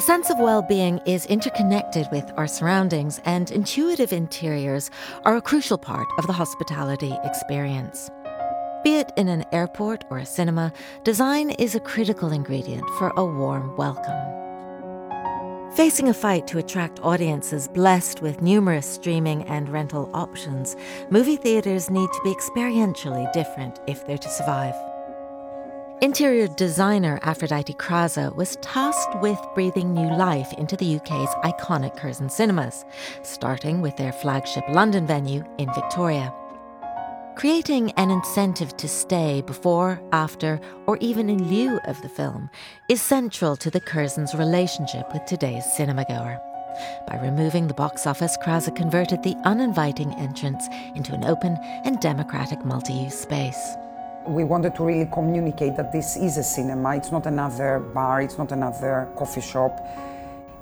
A sense of well being is interconnected with our surroundings, and intuitive interiors are a crucial part of the hospitality experience. Be it in an airport or a cinema, design is a critical ingredient for a warm welcome. Facing a fight to attract audiences blessed with numerous streaming and rental options, movie theatres need to be experientially different if they're to survive. Interior designer Aphrodite Krassa was tasked with breathing new life into the UK's iconic Curzon cinemas, starting with their flagship London venue in Victoria. Creating an incentive to stay before, after, or even in lieu of the film is central to the Curzon's relationship with today's cinemagoer. By removing the box office, Krassa converted the uninviting entrance into an open and democratic multi use space. We wanted to really communicate that this is a cinema, it's not another bar, it's not another coffee shop,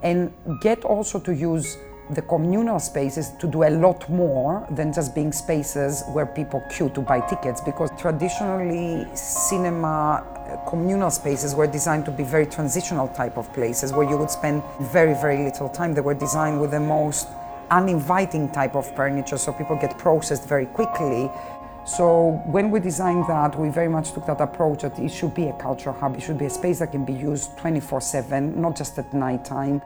and get also to use the communal spaces to do a lot more than just being spaces where people queue to buy tickets because traditionally cinema communal spaces were designed to be very transitional type of places where you would spend very very little time. They were designed with the most uninviting type of furniture so people get processed very quickly so when we designed that, we very much took that approach that it should be a cultural hub. It should be a space that can be used 24/7, not just at night time.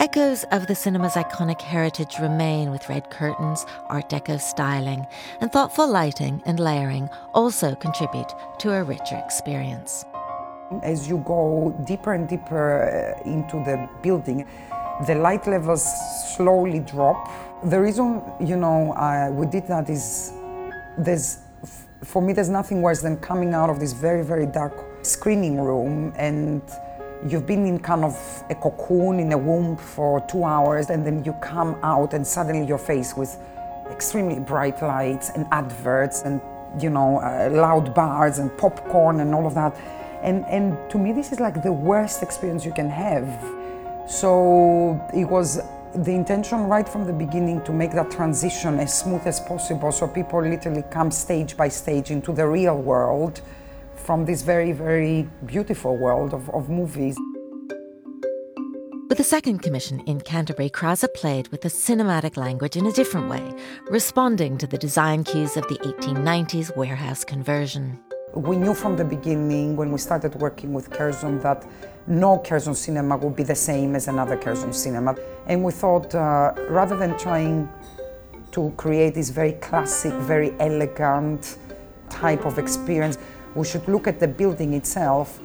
Echoes of the cinema's iconic heritage remain with red curtains, Art Deco styling, and thoughtful lighting and layering also contribute to a richer experience. As you go deeper and deeper uh, into the building, the light levels slowly drop. The reason, you know, uh, we did that is there's for me there's nothing worse than coming out of this very very dark screening room and you've been in kind of a cocoon in a womb for two hours and then you come out and suddenly you're faced with extremely bright lights and adverts and you know uh, loud bars and popcorn and all of that. And and to me this is like the worst experience you can have. So it was the intention right from the beginning to make that transition as smooth as possible so people literally come stage by stage into the real world from this very, very beautiful world of, of movies. With the second commission in Canterbury, Krassa played with the cinematic language in a different way, responding to the design cues of the 1890s warehouse conversion. We knew from the beginning when we started working with Curzon that no Curzon cinema would be the same as another Curzon cinema. And we thought uh, rather than trying to create this very classic, very elegant type of experience, we should look at the building itself.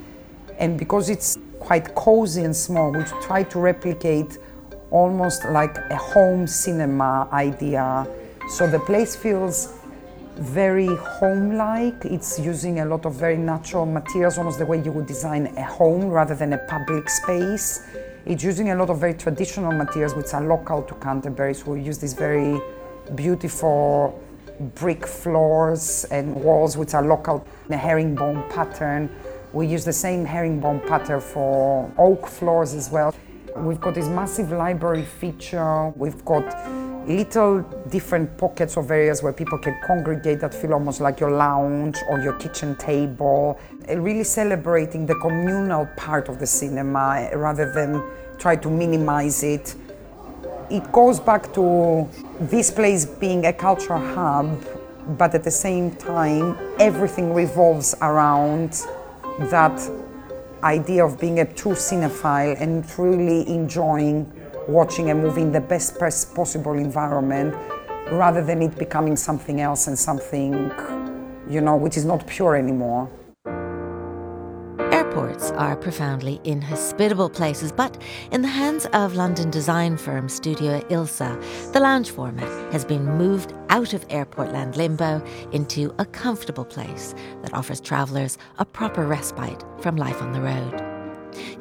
And because it's quite cozy and small, we try to replicate almost like a home cinema idea. So the place feels very home-like. It's using a lot of very natural materials, almost the way you would design a home rather than a public space. It's using a lot of very traditional materials which are local to Canterbury. So we use these very beautiful brick floors and walls which are local. The herringbone pattern. We use the same herringbone pattern for oak floors as well. We've got this massive library feature. We've got little different pockets of areas where people can congregate that feel almost like your lounge or your kitchen table. Eh, really celebrating the communal part of the cinema eh, rather than try to minimize it. It goes back to this place being a cultural hub, but at the same time, everything revolves around that idea of being a true cinephile and truly enjoying watching a movie in the best possible environment rather than it becoming something else and something, you know, which is not pure anymore. Airports are profoundly inhospitable places, but in the hands of London design firm Studio Ilse, the lounge format has been moved out of airportland limbo into a comfortable place that offers travellers a proper respite from life on the road.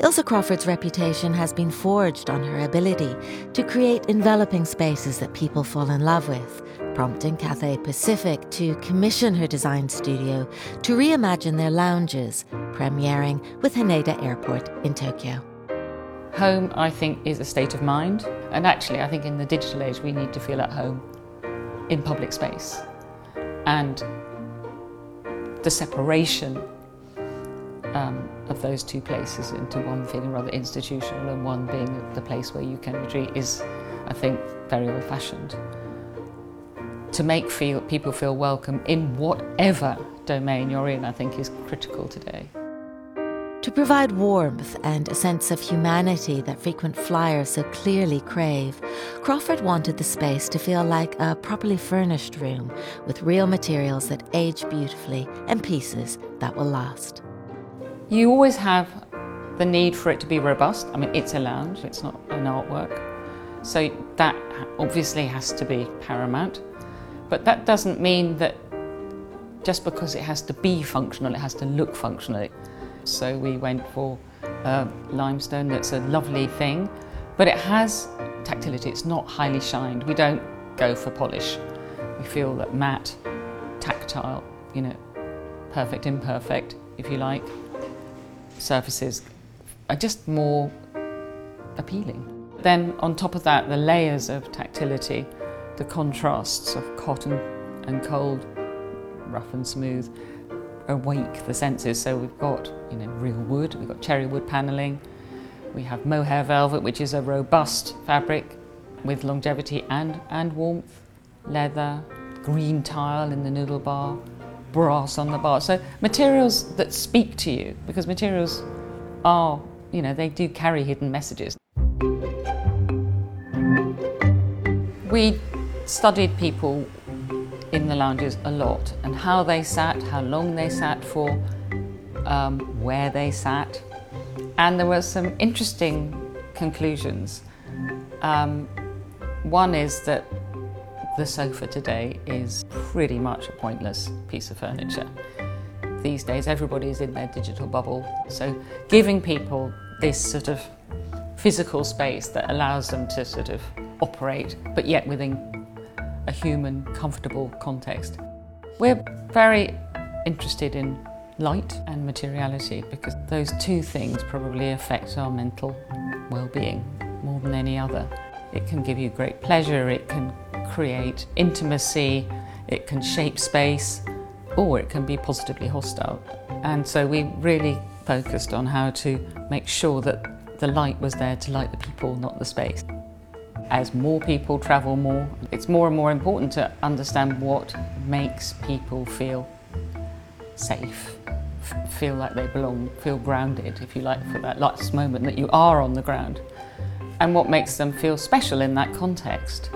Ilse Crawford's reputation has been forged on her ability to create enveloping spaces that people fall in love with, prompting Cathay Pacific to commission her design studio to reimagine their lounges, premiering with Haneda Airport in Tokyo. Home, I think, is a state of mind, and actually, I think in the digital age, we need to feel at home in public space. And the separation um, of those two places into one feeling rather institutional and one being the place where you can retreat is, I think, very old fashioned. To make feel, people feel welcome in whatever domain you're in, I think, is critical today. To provide warmth and a sense of humanity that frequent flyers so clearly crave, Crawford wanted the space to feel like a properly furnished room with real materials that age beautifully and pieces that will last. You always have the need for it to be robust. I mean, it's a lounge, it's not an artwork. So that obviously has to be paramount. But that doesn't mean that just because it has to be functional, it has to look functional. So we went for uh, limestone that's a lovely thing, but it has tactility, it's not highly shined. We don't go for polish. We feel that matte, tactile, you know, perfect, imperfect, if you like, surfaces are just more appealing. Then on top of that, the layers of tactility, the contrasts of cotton and cold, rough and smooth, awake the senses. So we've got, you know, real wood, we've got cherry wood panelling, we have mohair velvet, which is a robust fabric with longevity and, and warmth, leather, green tile in the noodle bar, brass on the bar. So materials that speak to you, because materials are, you know, they do carry hidden messages. We studied people in the lounges a lot and how they sat, how long they sat for, um, where they sat. And there were some interesting conclusions. Um, one is that the sofa today is pretty much a pointless piece of furniture. These days, everybody is in their digital bubble. So, giving people this sort of physical space that allows them to sort of operate, but yet within a human, comfortable context. We're very interested in light and materiality because those two things probably affect our mental well-being more than any other. It can give you great pleasure, it can create intimacy, it can shape space, or it can be positively hostile. And so we really focused on how to make sure that the light was there to light the people, not the space. As more people travel more, it's more and more important to understand what makes people feel safe, feel like they belong, feel grounded, if you like, for that last moment that you are on the ground, and what makes them feel special in that context.